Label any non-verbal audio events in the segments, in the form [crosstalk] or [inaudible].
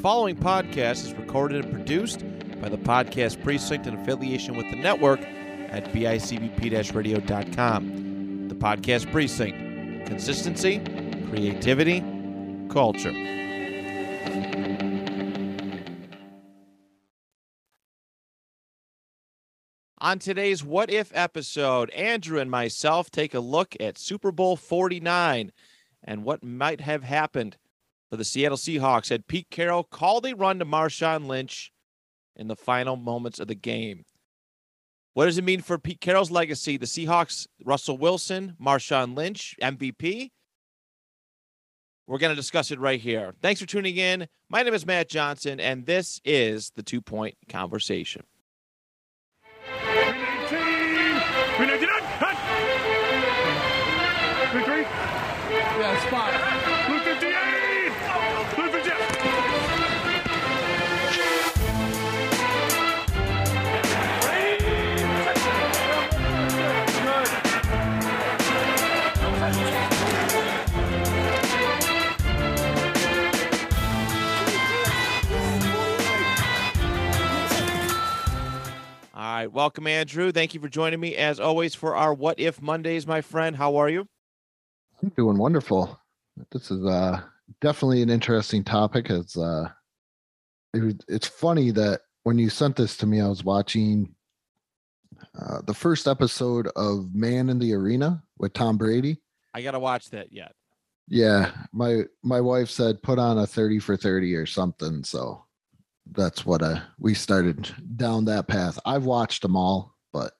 following podcast is recorded and produced by the Podcast Precinct in affiliation with the network at bicbp radio.com. The Podcast Precinct consistency, creativity, culture. On today's What If episode, Andrew and myself take a look at Super Bowl 49 and what might have happened for the Seattle Seahawks had Pete Carroll called a run to Marshawn Lynch in the final moments of the game. What does it mean for Pete Carroll's legacy? The Seahawks, Russell Wilson, Marshawn Lynch, MVP. We're going to discuss it right here. Thanks for tuning in. My name is Matt Johnson, and this is the Two Point Conversation. Right. Welcome, Andrew. Thank you for joining me, as always, for our What If Mondays, my friend. How are you? I'm doing wonderful. This is uh definitely an interesting topic. It's uh it, it's funny that when you sent this to me, I was watching uh, the first episode of Man in the Arena with Tom Brady. I got to watch that yet. Yeah, my my wife said put on a 30 for 30 or something, so that's what uh we started down that path. I've watched them all, but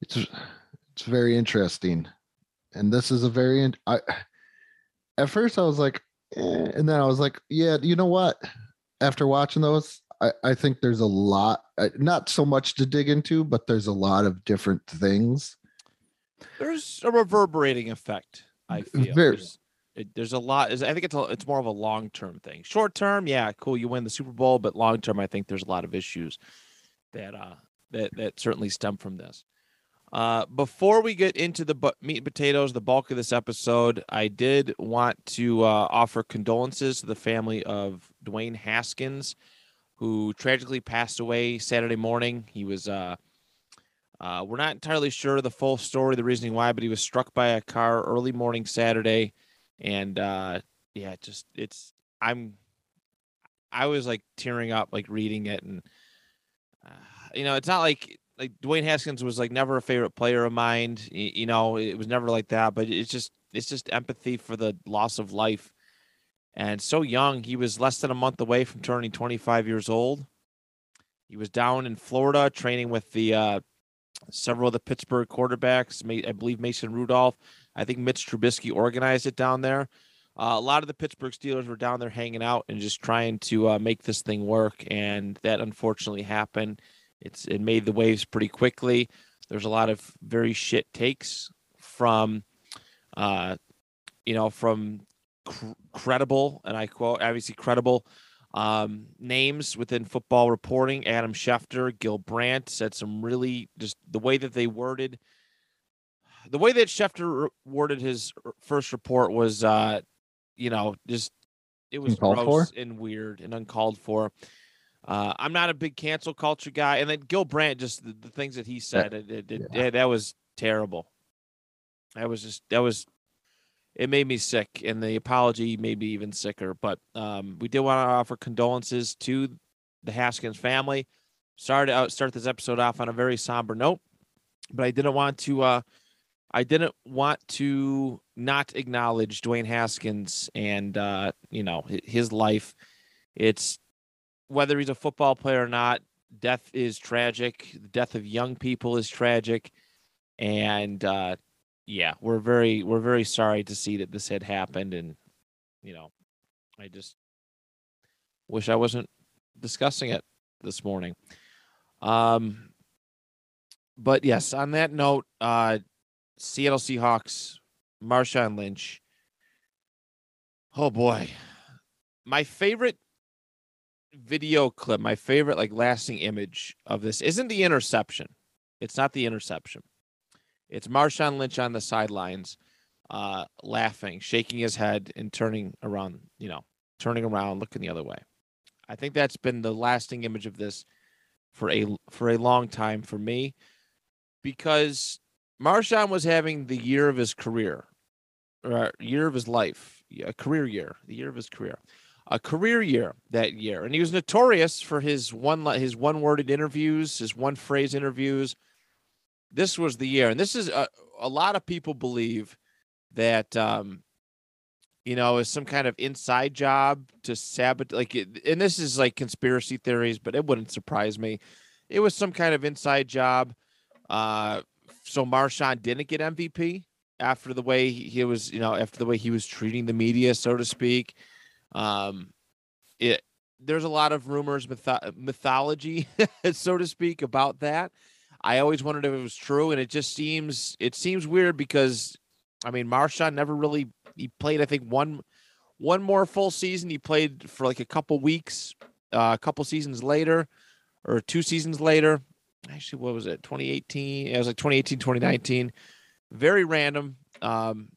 it's it's very interesting. And this is a very in- I at first I was like eh, and then I was like, yeah, you know what? After watching those, I I think there's a lot not so much to dig into, but there's a lot of different things. There's a reverberating effect. I feel Very- there's, it, there's a lot. I think it's a, it's more of a long term thing. Short term, yeah, cool, you win the Super Bowl, but long term, I think there's a lot of issues that uh that that certainly stem from this. Uh, before we get into the bu- meat and potatoes, the bulk of this episode, I did want to uh, offer condolences to the family of Dwayne Haskins, who tragically passed away Saturday morning. He was uh, uh, we're not entirely sure the full story, the reasoning why, but he was struck by a car early morning Saturday, and uh, yeah, just it's I'm I was like tearing up like reading it, and uh, you know, it's not like like Dwayne Haskins was like never a favorite player of mine. You, you know, it was never like that, but it's just it's just empathy for the loss of life. And so young, he was less than a month away from turning 25 years old. He was down in Florida training with the uh, several of the Pittsburgh quarterbacks. I believe Mason Rudolph. I think Mitch Trubisky organized it down there. Uh, a lot of the Pittsburgh Steelers were down there hanging out and just trying to uh, make this thing work, and that unfortunately happened. It's it made the waves pretty quickly. There's a lot of very shit takes from, uh, you know, from cr- credible, and I quote obviously credible um, names within football reporting. Adam Schefter, Gil Brandt said some really just the way that they worded the way that Schefter worded his first report was, uh, you know, just it was Uncalled gross for? and weird and uncalled for. Uh, I'm not a big cancel culture guy, and then Gil Brandt, just the, the things that he said, it, it, it- yeah. yeah, that was terrible. That was just that was it made me sick, and the apology made me even sicker. But um, we did want to offer condolences to the Haskins family. Sorry to start this episode off on a very somber note, but I didn't want to. Uh, I didn't want to not acknowledge Dwayne Haskins and uh, you know his life. It's whether he's a football player or not. Death is tragic. The death of young people is tragic, and uh, yeah, we're very we're very sorry to see that this had happened, and you know, I just wish I wasn't discussing it this morning. Um, but yes, on that note, uh, Seattle Seahawks, Marshawn Lynch. Oh boy, my favorite video clip, my favorite like lasting image of this isn't the interception. It's not the interception. It's Marshawn Lynch on the sidelines, uh, laughing, shaking his head, and turning around. You know, turning around, looking the other way. I think that's been the lasting image of this for a for a long time for me because Marshawn was having the year of his career, or year of his life, a career year, the year of his career, a career year that year, and he was notorious for his one his one worded interviews, his one phrase interviews. This was the year, and this is a, a lot of people believe that um, you know, is some kind of inside job to sabotage. Like, and this is like conspiracy theories, but it wouldn't surprise me. It was some kind of inside job. Uh, so Marshawn didn't get MVP after the way he was, you know, after the way he was treating the media, so to speak. Um, it there's a lot of rumors, mytho- mythology, [laughs] so to speak, about that. I always wondered if it was true, and it just seems it seems weird because I mean Marshawn never really he played I think one one more full season. He played for like a couple weeks, uh, a couple seasons later, or two seasons later. Actually, what was it? 2018. It was like 2018, 2019. Very random. Um,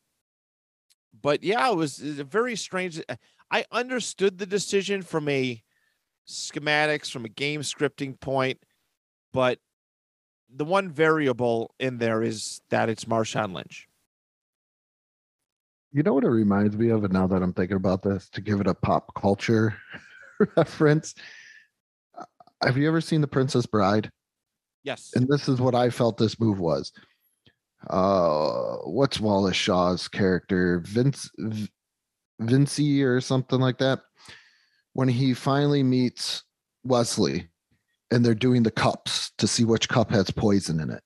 but yeah, it was, it was a very strange. I understood the decision from a schematics, from a game scripting point, but the one variable in there is that it's Marshawn Lynch. You know what it reminds me of, and now that I'm thinking about this, to give it a pop culture [laughs] reference. Have you ever seen The Princess Bride? Yes. And this is what I felt this move was. Uh, what's Wallace Shawn's character? Vince v- Vinci or something like that. When he finally meets Wesley and they're doing the cups to see which cup has poison in it.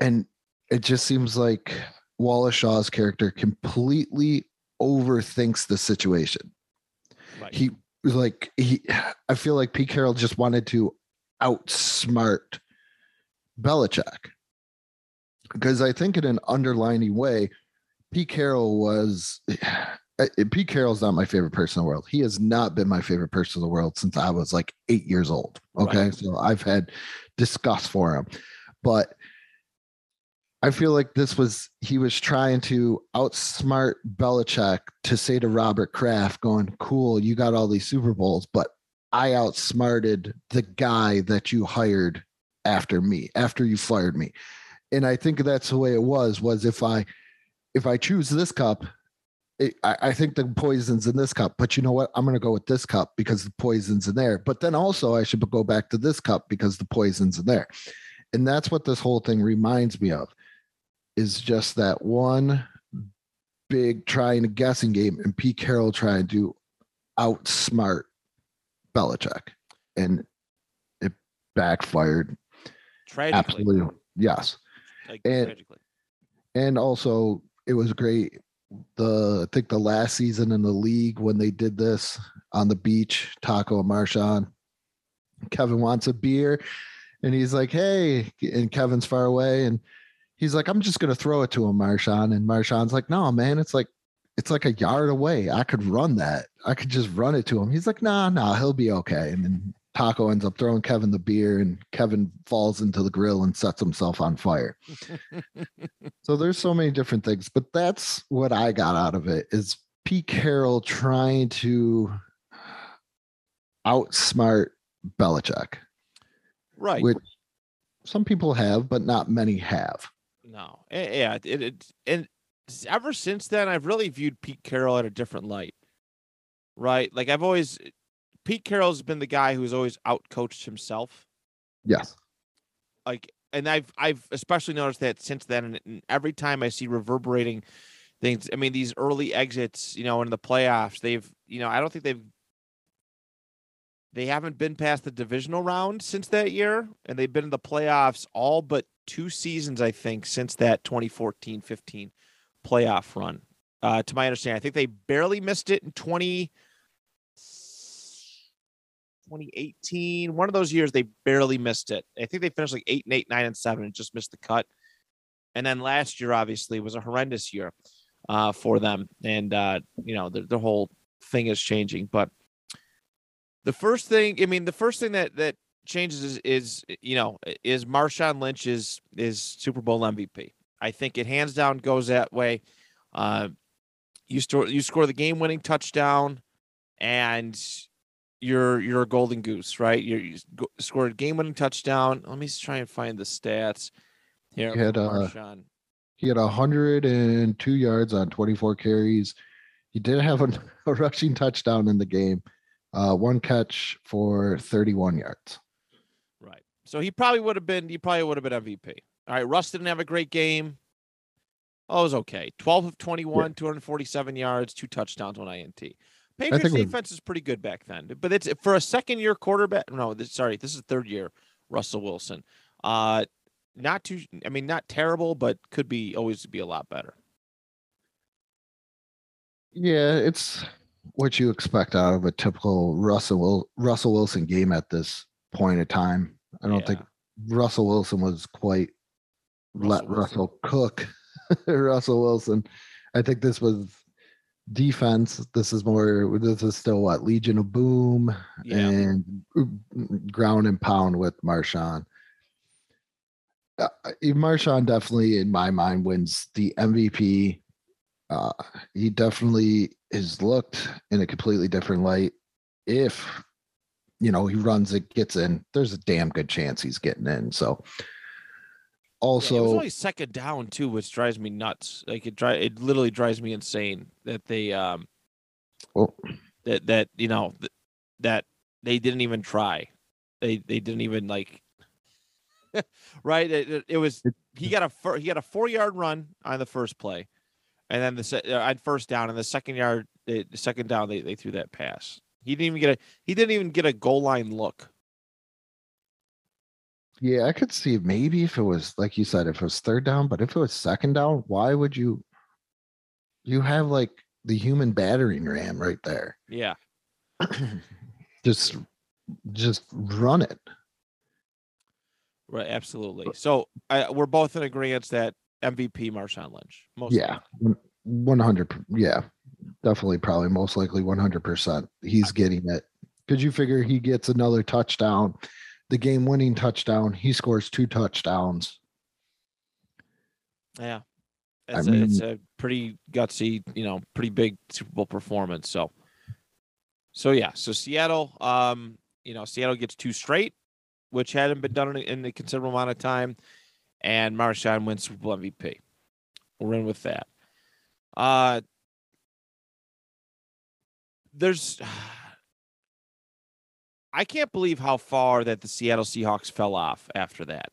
And it just seems like Wallace Shawn's character completely overthinks the situation. right. He like he I feel like Pete Carroll just wanted to outsmart Belichick. Because I think in an underlining way, Pete Carroll was Pete Carroll's not my favorite person in the world. He has not been my favorite person in the world since I was like eight years old. Okay. Right. So I've had disgust for him. But I feel like this was he was trying to outsmart Belichick to say to Robert Kraft, going, Cool, you got all these Super Bowls, but I outsmarted the guy that you hired after me, after you fired me. And I think that's the way it was, was if I if I choose this cup, it, I, I think the poison's in this cup, but you know what? I'm going to go with this cup because the poison's in there. But then also, I should go back to this cup because the poison's in there. And that's what this whole thing reminds me of is just that one big trying a guessing game and Pete Carroll trying to outsmart Belichick. And it backfired. Tragically. Absolutely. Yes. Like, and- tragically. and also it was great the i think the last season in the league when they did this on the beach taco and marshawn. Kevin wants a beer and he's like hey and kevin's far away and he's like i'm just to throw it to him marshawn. And marshawn's like no man it's like it's like a yard away. I could run that. I could just run it to him. He's like nah nah he'll be okay. And then taco ends up throwing kevin the beer and kevin falls into the grill and sets himself on fire [laughs] so there's so many different things, but that's what I got out of it is Pete Carroll trying to outsmart Belichick, right. which some people have, but not many have. No, Eh, yeah, it, it and ever since then, I've really viewed Pete Carroll at a different light. Right, like I've always, Pete Carroll's been the guy who's always outcoached himself. Yes. Like, and I've I've especially noticed that since then, and, every time I see reverberating things, I mean, these early exits, you know, in the playoffs, they've, you know, I don't think they've. They haven't been past the divisional round since that year, and they've been in the playoffs all but two seasons, I think, since that 2014 15 playoff run. Uh, to my understanding, I think they barely missed it in 20, 2018. One of those years, they barely missed it. I think they finished like eight and eight, nine and seven, and just missed the cut. And then last year, obviously, was a horrendous year uh, for them. And, uh, you know, the, the whole thing is changing. But the first thing, I mean, the first thing that, that changes is, is you know, is Marshawn Lynch's is Super Bowl MVP. I think it hands down goes that way. Uh, you store you score the game winning touchdown, and you're you're a golden goose, right? You're, you go- scored a game-winning touchdown. Let me try and find the stats here. He had, for uh, He had 102 yards on 24 carries. He did have a, [laughs] a rushing touchdown in the game, uh, one catch for 31 yards. Right. So he probably would have been. He probably would have been MVP. All right. Russ didn't have a great game. Oh, it was okay. Twelve of twenty-one, two hundred forty-seven yards, two touchdowns, one INT. Patriots defense is pretty good back then, but it's for a second-year quarterback. No, this, sorry, this is third year. Russell Wilson. Uh, not too. I mean, not terrible, but could be always be a lot better. Yeah, it's what you expect out of a typical Russell Russell Wilson game at this point of time. I don't think Russell Wilson was quite let Wilson. Russell cook [laughs] Russell Wilson. I think this was defense. This is more. This is still what Legion of Boom Yeah. and ground and pound with Marshawn. Uh, Marshawn definitely, in my mind, wins the MVP. Uh, he definitely has looked in a completely different light. If you know he runs it, gets in, there's a damn good chance he's getting in. So, Yeah, also, it was only second down too, which drives me nuts. Like it dri- it literally drives me insane that they um well, that that you know th- that they didn't even try. They they didn't even like [laughs] right. It, it, it was he got a fir- he got a four yard run on the first play, and then the se- uh, on first down and the second yard the the second down they, they threw that pass. He didn't even get a he didn't even get a goal line look. Yeah, I could see maybe if it was like you said, if it was third down, but if it was second down, why would you? You have like the human battering ram right there. Yeah, [clears throat] just, just run it. right. Absolutely. So I, we're both in agreement that MVP Marshawn Lynch. Most Yeah, one hundred. Yeah, definitely, probably, most likely, one hundred percent. He's getting it because you figure he gets another touchdown, the game-winning touchdown. He scores two touchdowns. Yeah. I It's, a, it's a pretty gutsy, you know, pretty big Super Bowl performance. So, so yeah. So Seattle, um, you know, Seattle gets two straight, which hadn't been done in, in a considerable amount of time, and Marshawn wins Super Bowl MVP. We're in with that. Uh, there's, I can't believe how far that the Seattle Seahawks fell off after that,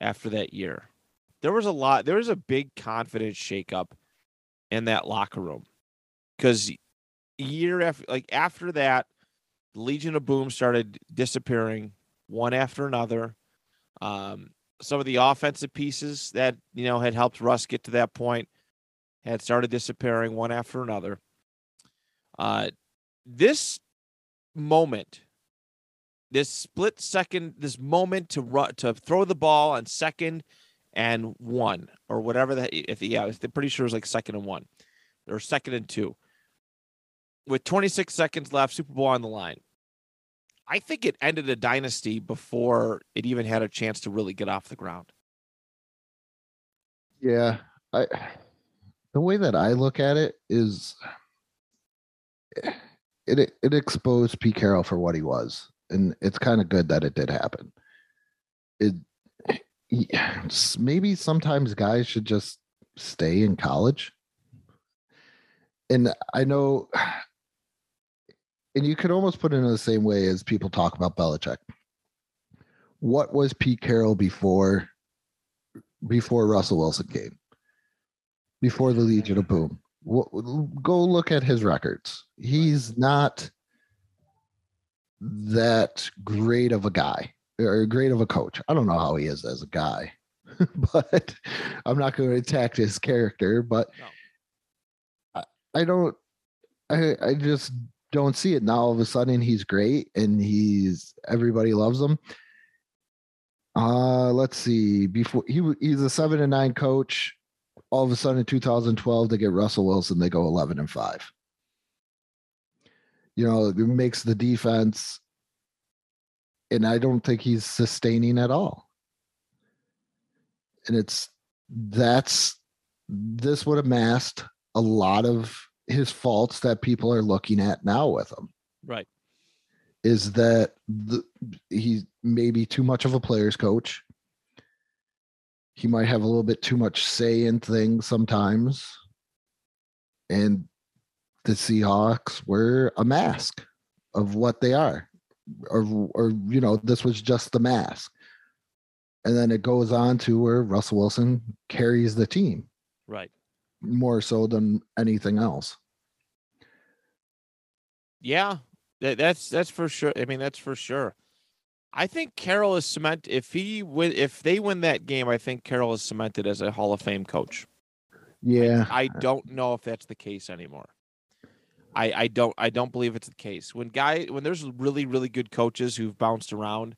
after that year. There was a lot there was a big confidence shakeup in that locker room. Because year after like after that the legion of boom started disappearing one after another. Um some of the offensive pieces that you know had helped russ get to that point had started disappearing one after another. Uh this moment this split second this moment to run to throw the ball on second and one or whatever that if yeah, I'm pretty sure it was like second and one or second and two. With 26 seconds left, Super Bowl on the line. I think it ended a dynasty before it even had a chance to really get off the ground. Yeah, I. The way that I look at it is, it it exposed Pete Carroll for what he was, and it's kind of good that it did happen. It [sighs] maybe sometimes guys should just stay in college. And I know, and you could almost put it in the same way as people talk about Belichick. What was Pete Carroll before before Russell Wilson came? Before the Legion of Boom. Go look at his records. He's not that great of a guy or great of a coach. I don't know how he is as a guy, [laughs] but I'm not going to attack his character. But No. I, I don't, I, I just don't see it. Now all of a sudden he's great and he's everybody loves him. Uh, let's see. Before he he's a seven and nine coach. All of a sudden in 2012 they get Russell Wilson. They go 11 and five. You know, it makes the defense and I don't think he's sustaining at all. And it's that's this would have masked a lot of his faults that people are looking at now with him. Right. is that the, he's maybe too much of a player's coach. He might have a little bit too much say in things sometimes. And the Seahawks were a mask of what they are. Or or you know, this was just the mask. And then it goes on to where Russell Wilson carries the team Right. more so than anything else. Yeah, that, that's that's for sure. I mean, that's for sure. I think Carroll is cemented. If he win, if they win that game, I think Carroll is cemented as a Hall of Fame coach. Yeah. I don't know if that's the case anymore. I I don't I don't believe it's the case. When guy when there's really really good coaches who've bounced around,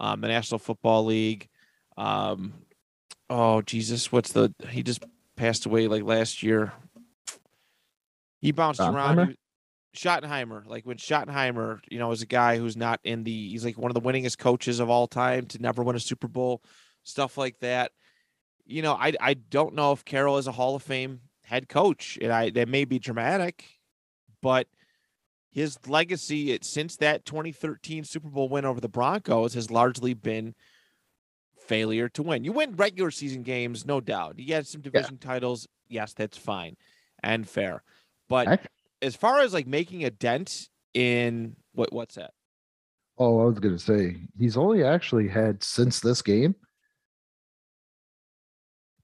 um, the National Football League, um, oh Jesus, what's the he just passed away like last year. He bounced around. Schottenheimer? He- Schottenheimer, like when Schottenheimer, you know, is a guy who's not in the, he's like one of the winningest coaches of all time to never win a Super Bowl, stuff like that. You know, I I don't know if Carroll is a Hall of Fame head coach, and I that may be dramatic, but his legacy it, since that 2013 Super Bowl win over the Broncos has largely been failure to win. You win regular season games, no doubt. You get some division titles, yes, that's fine and fair, but as far as like making a dent in what what's that? Oh, I was gonna say he's only actually had since this game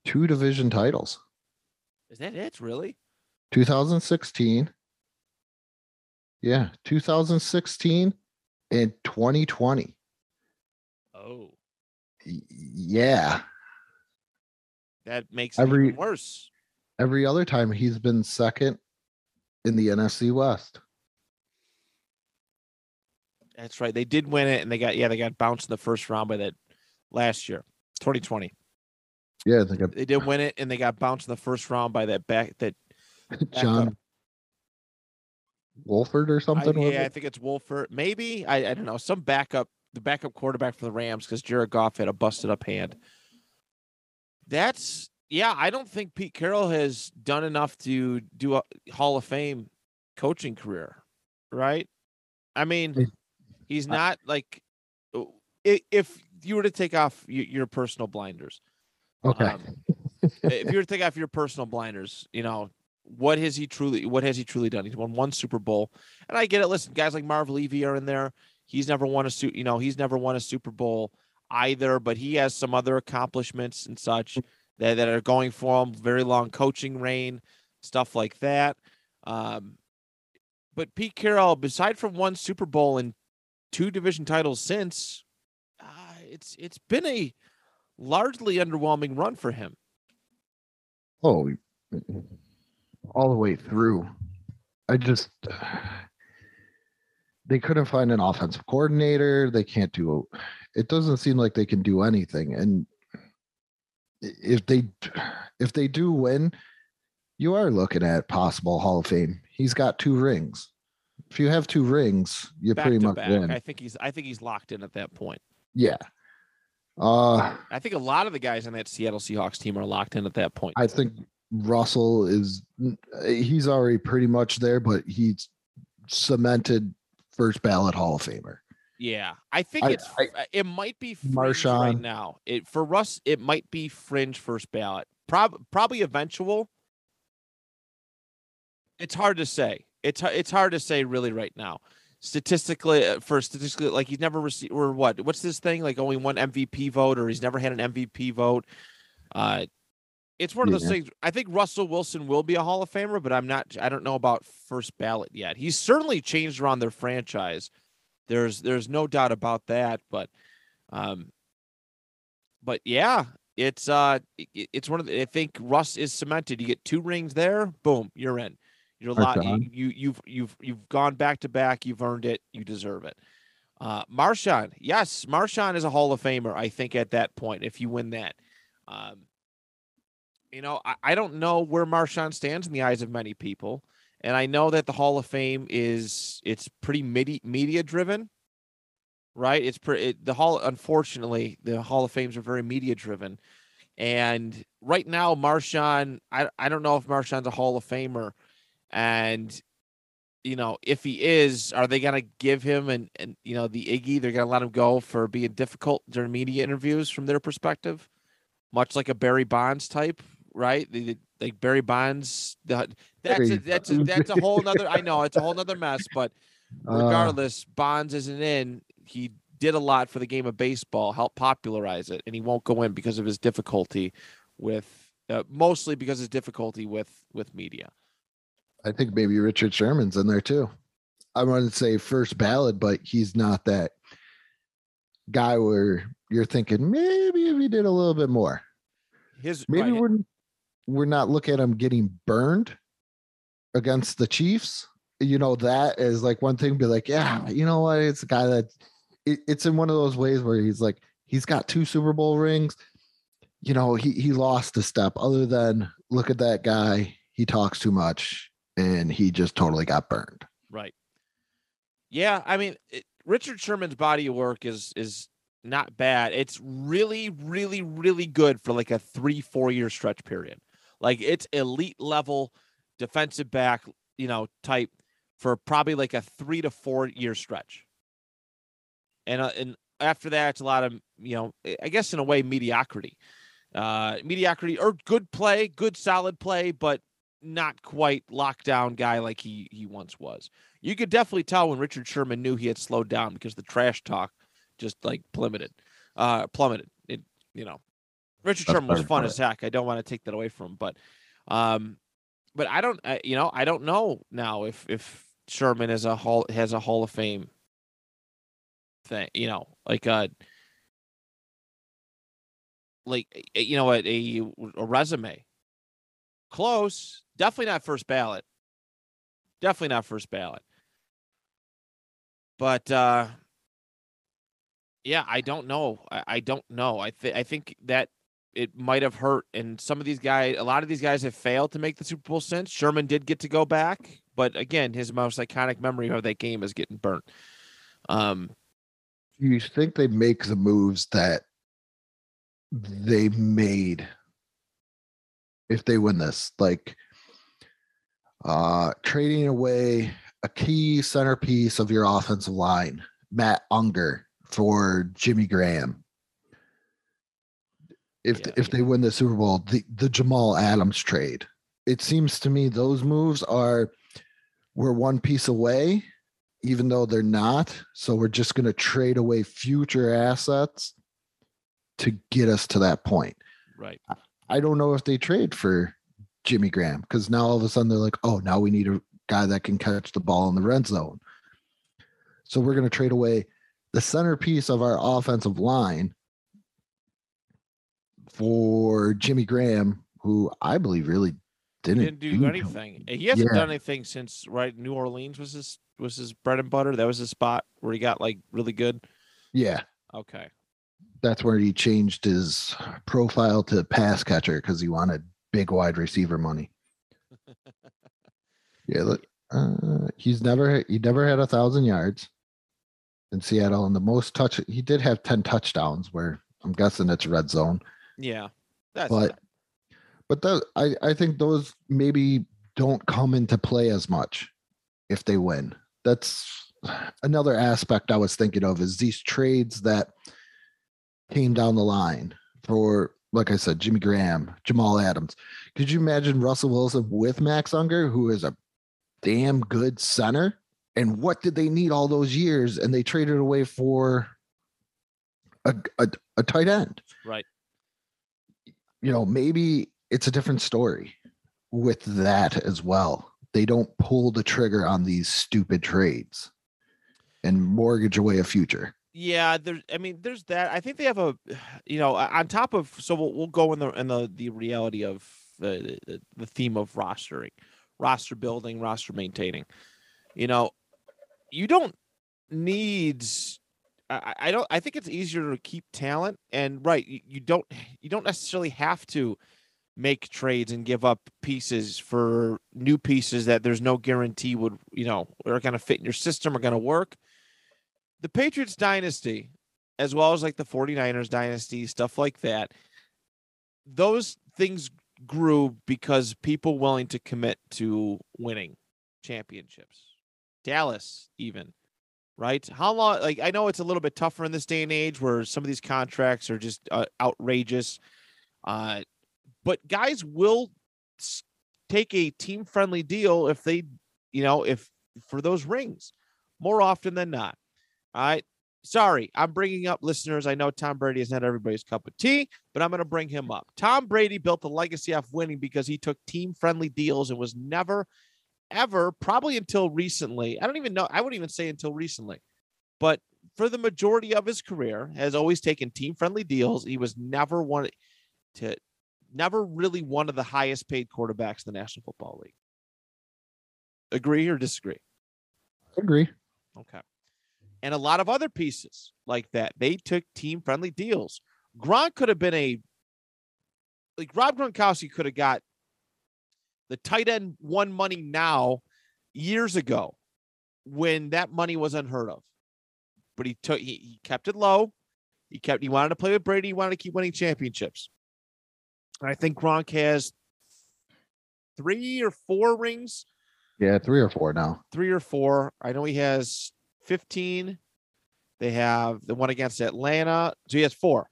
two division titles. Is that it? Really? 2016. Yeah, 2016 and 2020. Oh, Yeah. that makes it Every- even worse. Every other time he's been second in the NFC West. That's right. They did win it, and they got yeah, they got bounced in the first round by that last year, 2020. Yeah, I think They did win it, and they got bounced in the first round by that back that [laughs] John Wolford or something. was yeah, I think it's Wolford. Maybe I, I don't know some backup, the backup quarterback for the Rams because Jared Goff had a busted up hand. That's yeah. I don't think Pete Carroll has done enough to do a Hall of Fame coaching career, right? I mean, he's not like if you were to take off your, your personal blinders. Okay. um, if you were to take off your personal blinders, you know, what has he truly what has he truly done? He's won one Super Bowl. And I get it. Listen, guys like Marv Levy are in there. He's never won a suit, you know, he's never won a Super Bowl either, but he has some other accomplishments and such that, that are going for him. Very long coaching reign, stuff like that. Um, but Pete Carroll, beside from one Super Bowl and two division titles since, uh, it's it's been a largely underwhelming run for him. Oh, all the way through. I just they couldn't find an offensive coordinator. They can't do. It doesn't seem like they can do anything. And if they if they do win, you are looking at possible Hall of Fame. He's got two rings. If you have two rings, you back pretty much back. win. I think he's I think he's locked in at that point. yeah. Uh I think a lot of the guys on that Seattle Seahawks team are locked in at that point. I think Russell is he's already pretty much there, but he's cemented first ballot Hall of Famer. yeah, I think I- it's I- uh, it might be fringe right Marshawn. now. It for Russ, it might be fringe first ballot. Prob probably eventual. It's hard to say. It's it's hard to say really right now. Statistically, uh, for statistically, like he's never received or what? What's this thing? Like only one MVP vote, or he's never had an MVP vote. Uh, it's one of those Yeah. things. I think Russell Wilson will be a Hall of Famer, but I'm not. I don't know about first ballot yet. He's certainly changed around their franchise. There's there's no doubt about that. But, um, but yeah, it's uh, i- i- it's one of the. I think Russ is cemented. You get two rings there, boom, you're in. You're a lot. You, you you've you've you've gone back to back. You've earned it. You deserve it. Uh, Marshawn, yes, Marshawn is a Hall of Famer. I think at that point, if you win that, um, you know, I, I don't know where Marshawn stands in the eyes of many people, and I know that the Hall of Fame is it's pretty media media driven, right? It's pretty it, the Hall. Unfortunately, the Hall of Fames are very media driven, and right now, Marshawn, I I don't know if Marshawn's a Hall of Famer, and you know, if he is, are they gonna give him and and you know the Iggy? They're gonna let him go for being difficult during media interviews from their perspective, much like a Barry Bonds type, right? The, the- like Barry Bonds, the, that's a, that's a, that's a whole nother. I know it's a whole nother mess, but [laughs] Uh, regardless, Bonds isn't in. He did a lot for the game of baseball, helped popularize it, and he won't go in because of his difficulty with, uh, mostly because of his difficulty with with media. I think maybe Richard Sherman's in there too. I wouldn't say first ballot, but he's not that guy where you're thinking maybe if he did a little bit more. His Maybe right, we're we're not looking at him getting burned against the Chiefs. You know that is like one thing. Be like, yeah, you know what? It's a guy that it, it's in one of those ways where he's like he's got two Super Bowl rings. You know, he he lost a step. Other than look at that guy, he talks too much, and he just totally got burned. Right. Yeah, I mean, it, Richard Sherman's body of work is is not bad. It's really, really, really good for like a three, four year stretch period. Like it's elite level defensive back, you know, type for probably like a three to four year stretch. And uh, and after that, it's a lot of you know, I guess in a way, mediocrity, uh, mediocrity or good play, good solid play, but not quite lockdown guy like he he once was. You could definitely tell when Richard Sherman knew he had slowed down because the trash talk just like plummeted, uh, plummeted. It you know, Richard That's Sherman was fun as heck. I don't want to take that away from him, but um, but I don't, I, you know, I don't know now if if Sherman is a hall has a Hall of Fame thing, you know, like uh like a- you know a, a, a resume. Close, definitely not first ballot. Definitely not first ballot. But uh yeah, I don't know. I, I don't know. I think I think that it might have hurt. And some of these guys, a lot of these guys have failed to make the Super Bowl since. Sherman did get to go back, but again, his most iconic memory of that game is getting burnt. Um, Do you think they make the moves that they made if they win this? Like uh trading away a key centerpiece of your offensive line, Matt Unger for Jimmy Graham. If Yeah. if they win the Super Bowl, the, the Jamal Adams trade. It seems to me those moves are we're one piece away even though they're not. So we're just going to trade away future assets to get us to that point. right. I don't know if they trade for Jimmy Graham because now all of a sudden they're like, oh, now we need a guy that can catch the ball in the red zone. So we're going to trade away the centerpiece of our offensive line for Jimmy Graham, who I believe really didn't, Didn't do anything. He hasn't Yeah. done anything since right. New Orleans was his was his bread and butter. That was his spot where he got like really good. Yeah, Okay. that's where he changed his profile to pass catcher because he wanted big wide receiver money. [laughs] yeah, look, uh, he's never he never had a thousand yards in Seattle, and the most touch he did have ten touchdowns. Where I'm guessing it's red zone, Yeah. That's but but I I think those maybe don't come into play as much if they win. That's another aspect I was thinking of is these trades that came down the line for like I said, Jimmy Graham, Jamal Adams. Could you imagine Russell Wilson with Max Unger, who is a damn good center? And what did they need all those years? And they traded away for a, a, a tight end right. You know, maybe it's a different story with that as well. They don't pull the trigger on these stupid trades and mortgage away a future. Yeah, there's. I mean, there's that. I think they have a, [sighs] you know, on top of. So we'll, we'll go in the in the the reality of the the, the theme of rostering, roster building, roster maintaining. You know, you don't need. I, I don't. I think it's easier to keep talent, and right, you, you don't you don't necessarily have to make trades and give up pieces for new pieces that there's no guarantee would you know are going to fit in your system are going to work the Patriots dynasty, as well as like the 49ers dynasty, stuff like that, those things grew because people willing to commit to winning championships. Dallas, even right? How long? Like I know it's a little bit tougher in this day and age where some of these contracts are just uh, outrageous. Uh, but guys will take a team friendly deal if they, you know, if for those rings more often than not. All right. Sorry, I'm bringing up listeners. I know Tom Brady is not everybody's cup of tea, but I'm going to bring him up. Tom Brady built a legacy off winning because he took team friendly deals and was never, ever, probably until recently. I don't even know. I wouldn't even say until recently, but for the majority of his career, has always taken team friendly deals. He was never one to, never really one of the highest paid quarterbacks in the National Football League. Agree or disagree? Agree. Okay. And a lot of other pieces like that. They took team friendly deals. Gronk could have been a like Rob Gronkowski could have got the tight end won money now years ago when that money was unheard of. But he took he, he kept it low. He kept he wanted to play with Brady, he wanted to keep winning championships. And I think Gronk has three or four rings Yeah, three or four now. three or four. I know he has 15. They have the one against Atlanta. So he has four.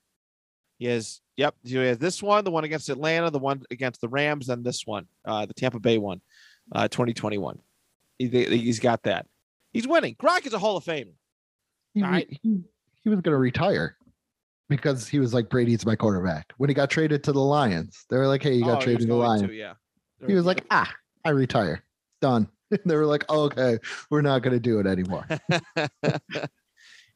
He has, yep. He has this one, the one against Atlanta, the one against the Rams, and this one, uh, the Tampa Bay one, uh, 2021. He, he's got that. He's winning. Gronk is a Hall of Famer. He, right. he, he was going to retire because he was like Brady's my quarterback. When he got traded to the Lions, they were like, "Hey, you got Oh, traded to the Lions." to, yeah. He was like, "Ah, I retire. Done." [laughs] they were like, oh, "Okay, we're not going to do it anymore." [laughs]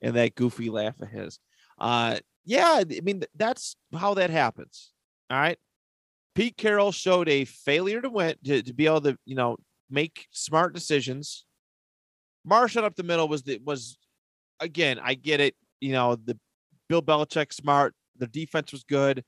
and that goofy laugh of his. Uh, yeah, I mean, that's how that happens. All right. Pete Carroll showed a failure to win, to, to be able to, you know, make smart decisions. Marshawn up the middle was the, was, again, I get it. You know, the Bill Belichick smart, the defense was good.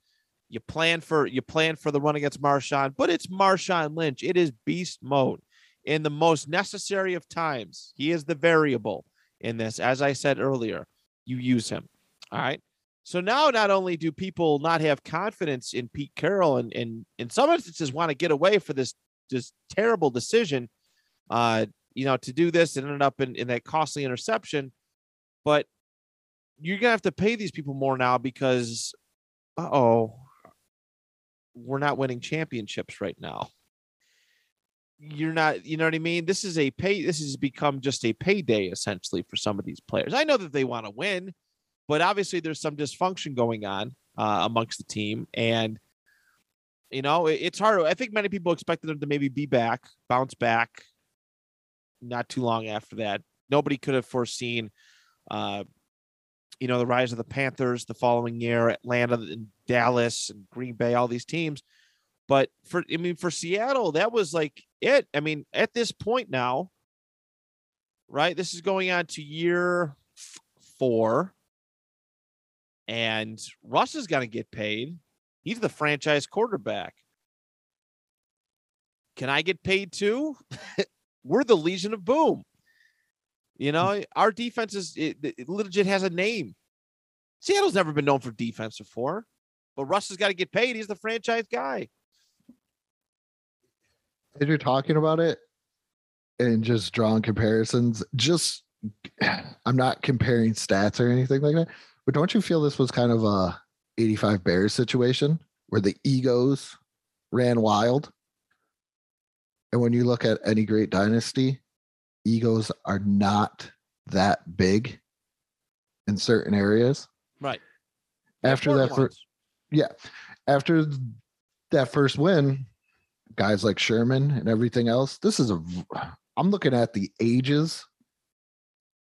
You plan for you plan for the run against Marshawn, but it's Marshawn Lynch. It is beast mode in the most necessary of times. He is the variable in this. As I said earlier, you use him. All right. So now not only do people not have confidence in Pete Carroll and, and in some instances want to get away for this this terrible decision, uh, you know, to do this and ended up in, in that costly interception. But you're gonna have to pay these people more now because uh oh, we're not winning championships right now you're not you know what i mean this is a pay this has become just a payday essentially for some of these players i know that they want to win but obviously there's some dysfunction going on uh, amongst the team and you know it, it's hard i think many people expected them to maybe be back bounce back not too long after that nobody could have foreseen uh you know the rise of the panthers the following year atlanta and dallas and green bay all these teams but for I mean for Seattle, that was like it. I mean, at this point now, right? This is going on to year four. And Russ is gonna get paid. He's the franchise quarterback. Can I get paid too? [laughs] We're the Legion of Boom. You know, our defense is it, it legit has a name. Seattle's never been known for defense before, but Russ has got to get paid. He's the franchise guy. As you're talking about it and just drawing comparisons, just [sighs] I'm not comparing stats or anything like that, but don't you feel this was kind of a 85 Bears situation where the egos ran wild? And when you look at any great dynasty, egos are not that big in certain areas. Right. After that, first Yeah. after that first win, guys like Sherman and everything else, this is a I'm looking at the ages.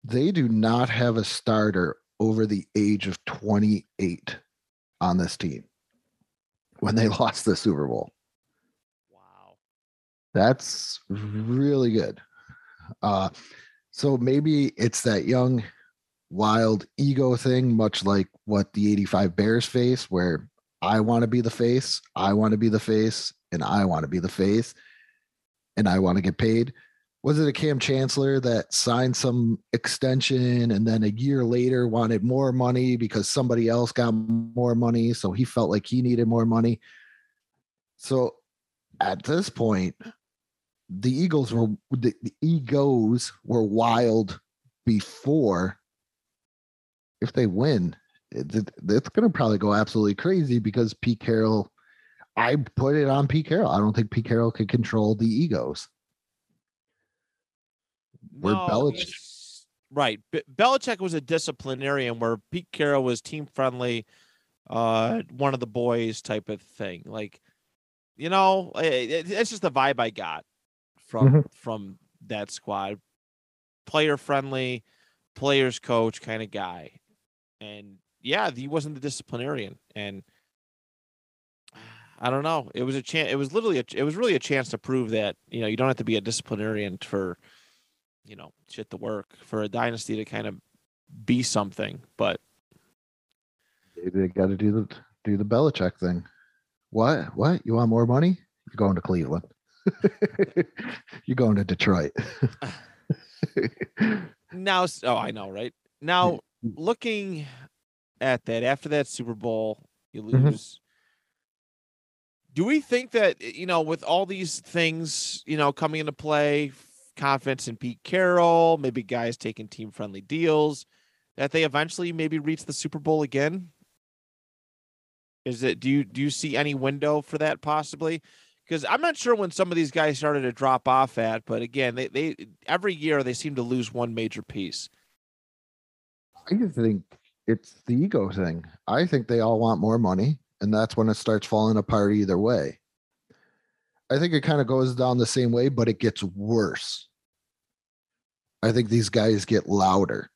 They do not have a starter over the age of 28 on this team when they [laughs] lost the Super Bowl. Wow. That's really good. Uh, so maybe it's that young, wild ego thing, much like what the 85 Bears face, where I want to be the face, I want to be the face, and I want to be the face, and I want to get paid. Was it a Kam Chancellor that signed some extension and then a year later wanted more money because somebody else got more money? So he felt like he needed more money. So at this point, the Eagles were the, the egos were wild before. If they win, it, it- it's going to probably go absolutely crazy because Pete Carroll. I put it on Pete Carroll. I don't think Pete Carroll could control the egos. Where Belich- it's- right. Be- Belichick was a disciplinarian where Pete Carroll was team friendly, uh, one of the boys type of thing. Like, you know, it, it's just the vibe I got from from that squad. Player friendly, players coach kind of guy, and yeah, he wasn't the disciplinarian, and I don't know. It was a chance. It was literally a. It was really a chance to prove that you know you don't have to be a disciplinarian for, you know, shit to work for a dynasty to kind of be something. But Maybe they got to do the do the Belichick thing. What? What? You want more money? You're going to Cleveland. [laughs] You're going to Detroit. [laughs] now, oh, I know, right now, looking at that after that Super Bowl, you Mhm. lose. Do we think that you know, with all these things, you know, coming into play, confidence in Pete Carroll, maybe guys taking team friendly deals, that they eventually maybe reach the Super Bowl again? Is it do you do you see any window for that possibly? Because I'm not sure when some of these guys started to drop off at, but again, they, they every year they seem to lose one major piece. I think it's the ego thing. I think they all want more money, and that's when it starts falling apart either way. I think it kind of goes down the same way, but it gets worse. I think these guys get louder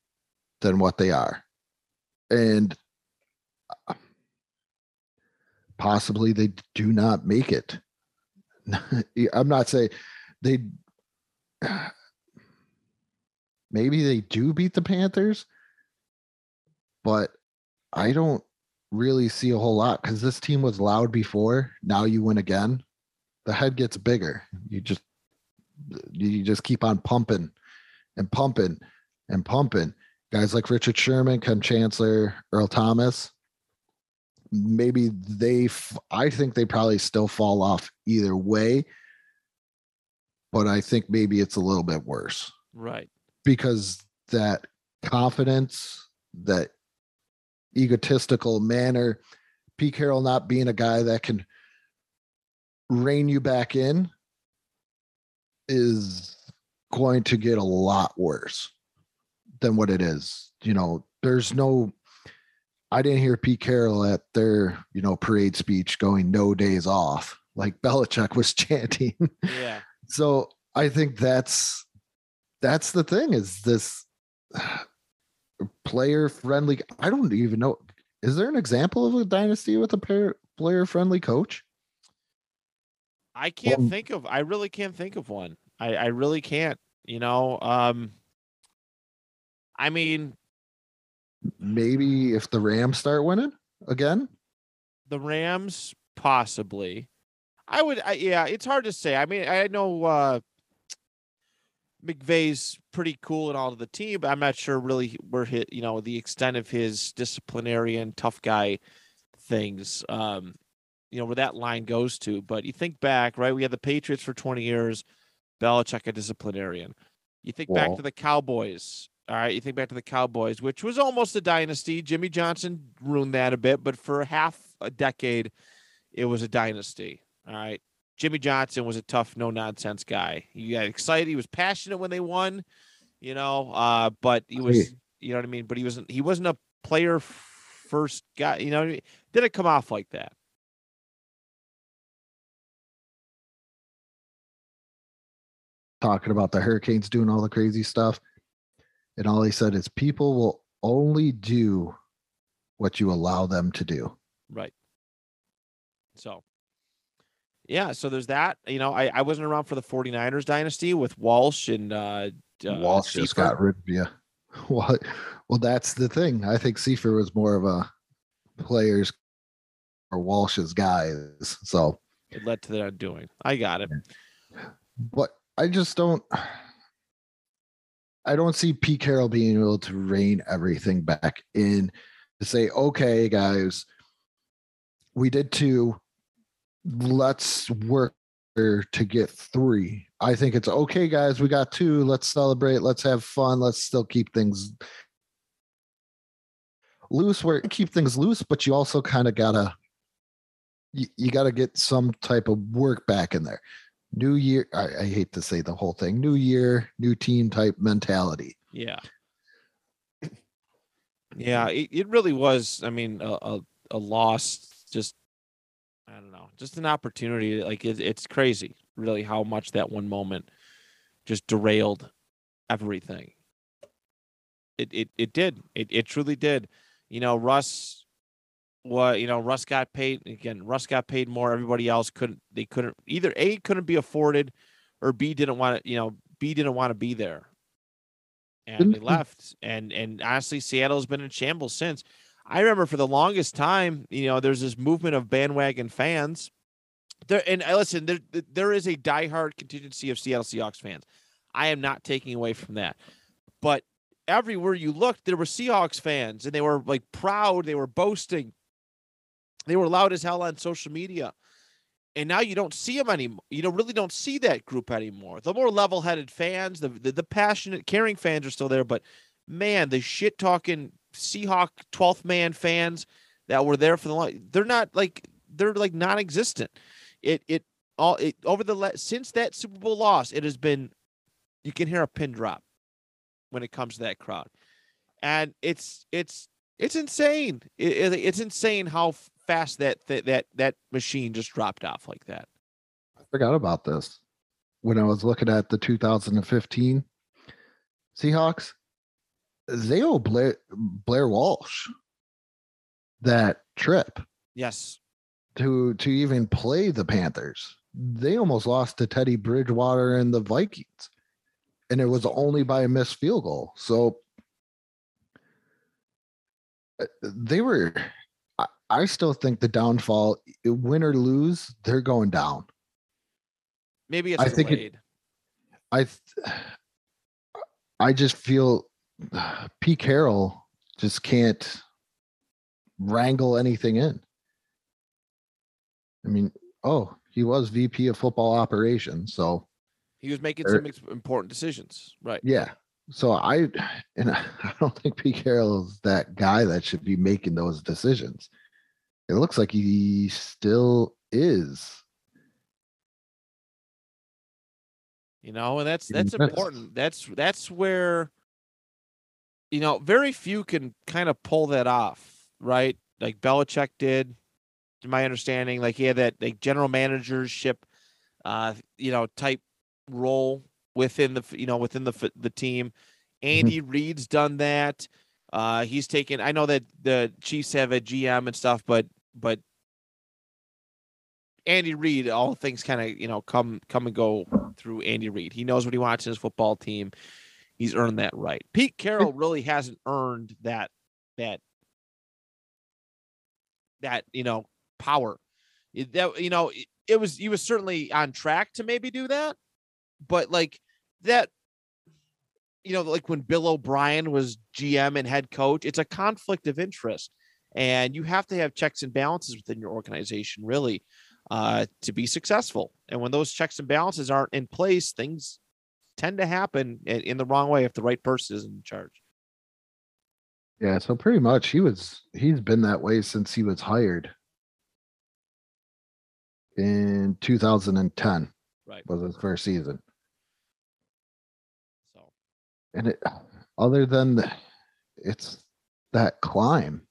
than what they are. And uh, possibly they do not make it. [laughs] I'm not saying they [sighs] maybe they do beat the Panthers, but I don't really see a whole lot because this team was loud before. Now you win again. The head gets bigger. You just you just keep on pumping and pumping and pumping. Guys like Richard Sherman, Kam Chancellor, Earl Thomas. Maybe they, I think they probably still fall off either way, but I think maybe it's a little bit worse Right. because that confidence, that egotistical manner, Pete Carroll not being a guy that can rein you back in is going to get a lot worse than what it is. You know, there's no I didn't hear Pete Carroll at their, you know, parade speech going no days off like Belichick was [laughs] chanting Yeah. so I think that's that's the thing is this player friendly. I don't even know. Is there an example of a dynasty with a player friendly coach? I can't Well- think of I really can't think of one. I, I really can't, you know. Um I mean, Maybe if the Rams start winning again. the Rams possibly. I would I, yeah, it's hard to say. I mean, I know uh McVay's pretty cool and all to the team, but I'm not sure really where hit, you know, the extent of his disciplinarian tough guy things. Um, you know, where that line goes to. But you think back, right? We had the Patriots for 20 years, Belichick a disciplinarian. You think back to the Cowboys. All right, you think back to the Cowboys, which was almost a dynasty. Jimmy Johnson ruined that a bit, but for half a decade, it was a dynasty. All right. Jimmy Johnson was a tough, no nonsense guy. He got excited. He was passionate when they won, you know, uh, but he was, you know what I mean? But he wasn't, he wasn't a player first guy, you know, didn't come off like that. Talking about the Hurricanes doing all the crazy stuff. And all he said is people will only do what you allow them to do. Right. So, yeah. So there's that. You know, I, I wasn't around for the 49ers dynasty with Walsh and uh, uh Walsh just got rid of you. [laughs] Well, well, that's the thing. I think Seifert was more of a players or Walsh's guys. So, It led to their undoing. I got it. but I just don't. I don't see Pete Carroll being able to rein everything back in to say, okay, guys, we did two. Let's work to get three. I think it's okay, guys. We got two. Let's celebrate. Let's have fun. Let's still keep things loose where keep things loose, but you also kind of gotta you, you gotta get some type of work back in there. New year, I, I hate to say the whole thing. New year, new team type mentality. Yeah. Yeah, it, it really was. I mean, a, a, a loss, just, I don't know, just an opportunity. Like, it, it's crazy, really, how much that one moment just derailed everything. It, it, it did. It, it truly did. You know, Russ, what, you know, Russ got paid again. Russ got paid more. Everybody else couldn't, they couldn't either A, couldn't be afforded, or B, didn't want to, you know, B, didn't want to be there and they left. And and honestly, Seattle's been in shambles since. I remember for the longest time, you know, there's this movement of bandwagon fans. There and uh, listen, there there is a diehard contingency of Seattle Seahawks fans. I am not taking away from that, but everywhere you looked, there were Seahawks fans, and they were like proud. They were boasting. They were loud as hell on social media. And now you don't see them anymore. You don't really don't see that group anymore. The more level-headed fans, the the, the passionate, caring fans are still there, but man, the shit talking Seahawk 12th man fans that were there for the long, they're not like they're like non-existent. It it all it over the since that Super Bowl loss, it has been you can hear a pin drop when it comes to that crowd, and it's it's it's insane. It, it- it's insane how fast that that that that machine just dropped off like that. I forgot about this when I was looking at the 2015 Seahawks. They owe Blair, Blair Walsh that trip Yes, to to even play the Panthers. They almost lost to Teddy Bridgewater and the Vikings, and it was only by a missed field goal. So uh, they were. I, still think the downfall, win or lose, they're going down. maybe it's I think it- I th- I just feel uh, Pete Carroll just can't wrangle anything in. I mean, oh, he was VP of football operations, so He was making Er- some important decisions, right? yeah. So I and [laughs] I don't think Pete Carroll is that guy that should be making those decisions. It looks like he still is. You know, and that's that's important. That's that's where you know, very few can kind of pull that off, right? Like Belichick did, to my understanding. Like he had that like general managership, uh, you know, type role within the you know within the the team. Andy Reid's done that. Uh, he's taken. I know that the Chiefs have a GM and stuff, but but Andy Reid, all things kind of you know come come and go through Andy Reid. He knows what he wants in his football team. He's earned that right. Pete Carroll really hasn't earned that that that you know power. It- That you know it, it was he was certainly on track to maybe do that, but like that you know like when Bill O'Brien was GM and head coach, it's a conflict of interest, and you have to have checks and balances within your organization really uh, to be successful. And when those checks and balances aren't in place, things tend to happen in, in the wrong way if the right person is in charge. Yeah, so pretty much he was he's been that way since he was hired in 2010 Right. was his first season. And it other than the, it's that climb.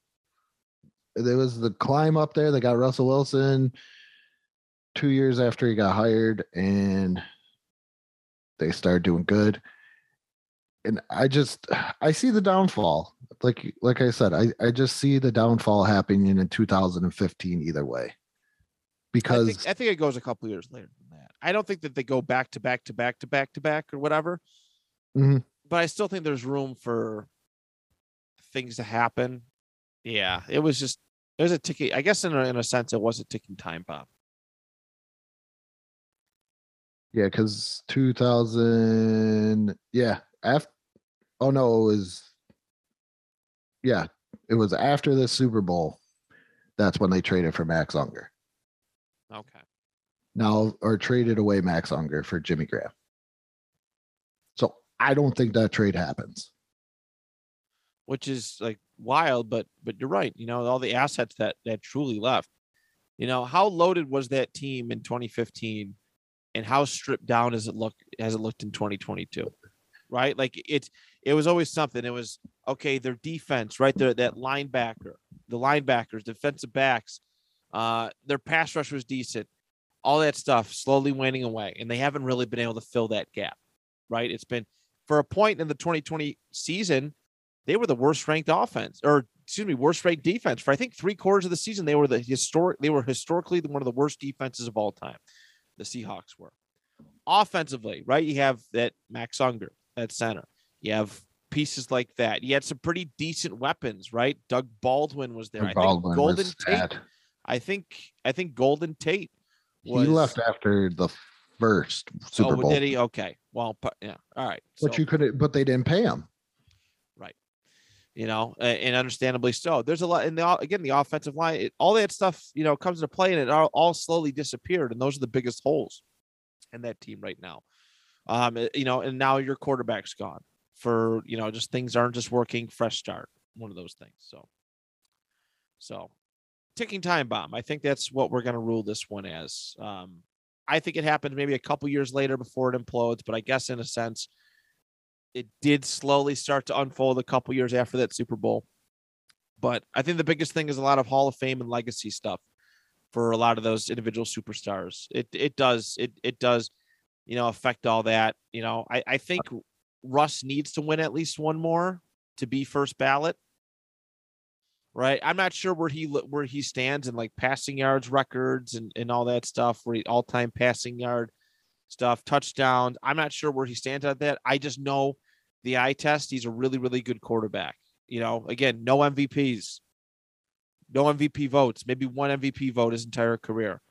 There was the climb up there. They got Russell Wilson two years after he got hired, and they started doing good. And I just I see the downfall. Like like I said, I, I just see the downfall happening in 2015 either way. I Because think, I think it goes a couple years later than that. I don't think that they go back to back to back to back to back or whatever. Mhm. But I still think there's room for things to happen. Yeah, it was just it was a ticking. I guess in a, in a sense, it was a ticking time bomb. Yeah, because 2000, yeah, after, oh no, it was, yeah, it was after the Super Bowl. That's when they traded for Max Unger. Okay. now or traded away Max Unger for Jimmy Graham. I don't think that trade happens. which is like wild, but but you're right. You know, all the assets that that truly left. You know, how loaded was that team in 2015 and how stripped down has it look has it looked in 2022? Right? Like it's it was always something. It was okay, their defense, right? There that linebacker, the linebackers, defensive backs, uh, their pass rush was decent. All that stuff slowly waning away, and they haven't really been able to fill that gap. Right? It's been for a point in the 2020 season, they were the worst ranked offense or excuse me worst ranked defense. For i think three quarters of the season they were the historic they were historically one of the worst defenses of all time. The seahawks were. Offensively right you have that max unger at center. You have pieces like that. You had some pretty decent weapons right? Doug baldwin was there. I Baldwin think golden tate sad. i think i think golden tate He left after the first Super oh Bowl. did he okay well yeah all right But So- you could but they didn't pay him. Right. You know, and understandably so. There's a lot, and the, again, the offensive line, it, all that stuff, you know, comes into play, and it all, all slowly disappeared, and those are the biggest holes in that team right now. Um, you know, and now your quarterback's gone for, you know, just things aren't just working. Fresh start, one of those things. So, so ticking time bomb. I think that's what we're going to rule this one as. Um, I think it happened maybe a couple years later before it implodes, but I guess in a sense, it did slowly start to unfold a couple years after that Super Bowl. But I think the biggest thing is a lot of Hall of Fame and legacy stuff for a lot of those individual superstars. It it does it it does, you know, affect all that. You know, I I think Russ needs to win at least one more to be first ballot. Right, I'm not sure where he where he stands in like passing yards records and and all that stuff. Where he all time passing yard stuff, touchdowns. I'm not sure where he stands at that. I just know the eye test. He's a really, really good quarterback. You know, again, no MVPs, no MVP votes, maybe one MVP vote his entire career.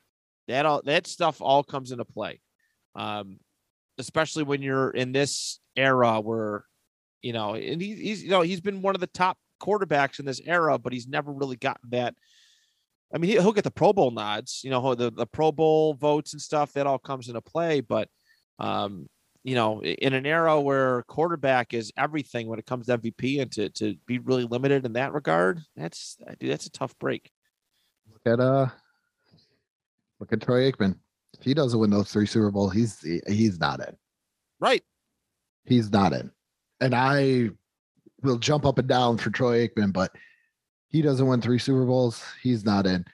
That all that stuff all comes into play. Um, especially when you're in this era where, you know, and he, he's you know, he's been one of the top quarterbacks in this era, but he's never really gotten that I mean, he- he'll get the Pro Bowl nods, you know, the, the Pro Bowl votes and stuff. That all comes into play. But, um, you know, in an era where quarterback is everything when it comes to MVP and to, to be really limited in that regard, that's dude, that's a tough break. Look at uh look at Troy Aikman. If he doesn't win those three Super Bowl, he's he's not in. Right. He's not in. And I will jump up and down for Troy Aikman, but he doesn't win three Super Bowls, he's not in.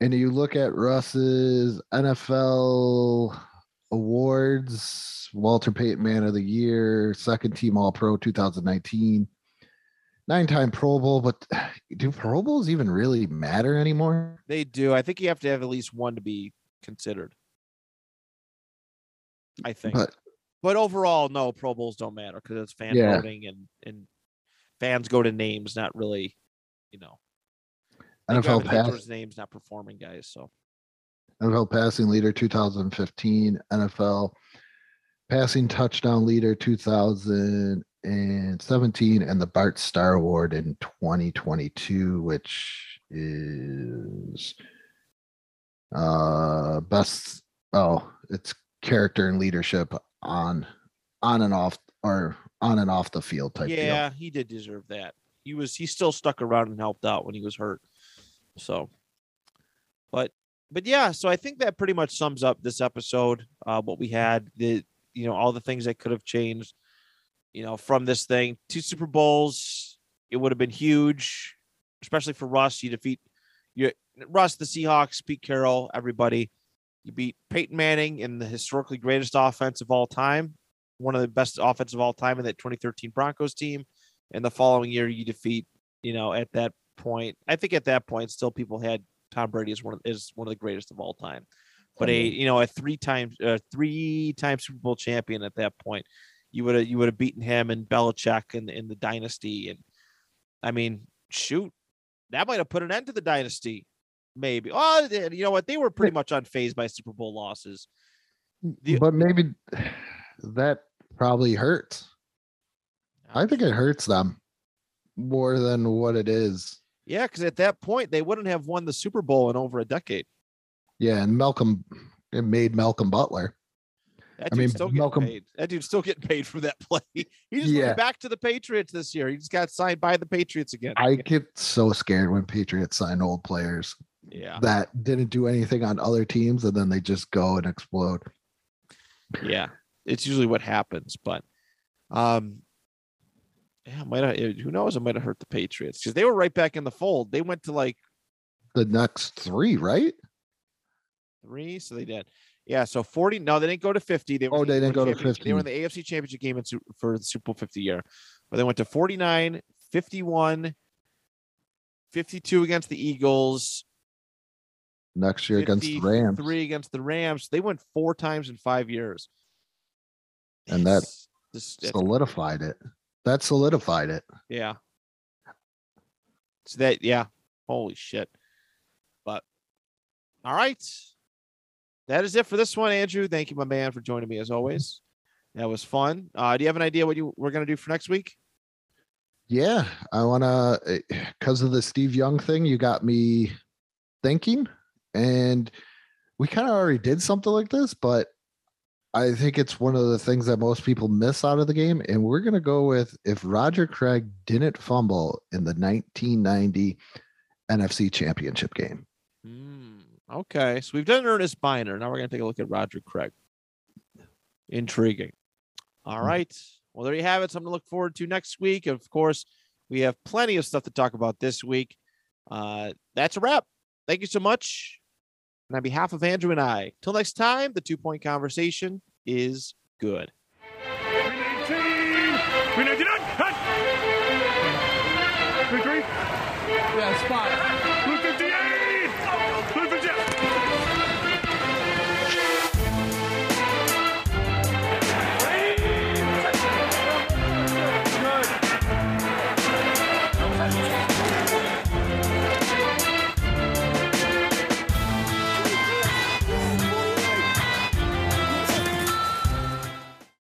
And you look at Russ's NFL awards, Walter Payton Man of the Year, second team All Pro 2019, nine time Pro Bowl. But do Pro Bowls even really matter anymore? They do. I think you have to have at least one to be considered. I think. But but overall, no, Pro Bowls don't matter because it's fan Yeah. voting and and fans go to names, not really, you know. NFL pass, names, not performing guys. So NFL passing leader 2015, NFL passing touchdown leader 2017, and the Bart Starr Award in 2022, which is uh best oh it's character and leadership on on and off or on and off the field type deal. yeah, he did deserve that. He was he still stuck around and helped out when he was hurt. So, but but yeah, so I think that pretty much sums up this episode. Uh, what we had, the you know all the things that could have changed, you know, from this thing. Two Super Bowls, it would have been huge, especially for Russ. You defeat you Russ, the Seahawks, Pete Carroll, everybody. You beat Peyton Manning in the historically greatest offense of all time, one of the best offense of all time in that 2013 Broncos team. And the following year, you defeat, you know, at that point, I think at that point, still people had Tom Brady as one of, is one of the greatest of all time. But a you know a three times uh, three time Super Bowl champion at that point, you would have you would have beaten him and Belichick in in the dynasty. And I mean, shoot, that might have put an end to the dynasty. Maybe. Oh, you know what? They were pretty much unfazed by Super Bowl losses. The- but maybe that probably hurts. I think it hurts them more than what it is. Yeah, because at that point they wouldn't have won the Super Bowl in over a decade. Yeah, and Malcolm It made Malcolm Butler. That I mean, still getting Malcolm- paid. That dude's still getting paid for that [laughs] play. He just Yeah. went back to the Patriots this year. He just got signed by the Patriots again. I get so scared when Patriots sign old players yeah, that didn't do anything on other teams and then they just go and explode. yeah. It's usually what happens, but um, yeah, might have. Who knows? It might have hurt the Patriots because they were right back in the fold. They went to like The next three, right? three, so they did. Yeah, so forty. No, they didn't go to fifty. They were Oh, they didn't go to championship- They were in the AFC Championship game in, for the Super Bowl 50 year, but they went to 49, 51, 52 against the Eagles, Next year against the Rams. three against the Rams. They went four times in five years, And that just solidified it. That solidified it. yeah. So that yeah, holy shit. But all right. That is it for this one, Andrew. Thank you, my man, for joining me as always. That was fun. Uh, do you have an idea what you we're gonna do for next week? Yeah, I want to because of the Steve Young thing. You got me thinking, and we kind of already did something like this, but I think it's one of the things that most people miss out of the game. And we're gonna go with if Roger Craig didn't fumble in the 1990 NFC Championship game. Hmm, okay, so we've done Earnest Byner. Now we're gonna take a look at Roger Craig. Intriguing. All Hmm. right. Well, there you have it. Something to look forward to next week. Of course, we have plenty of stuff to talk about this week. Uh, that's a wrap. Thank you so much. And on behalf of Andrew and I, till next time, the two point conversation is good. 319! 399! Cut! 33! Yeah, spot.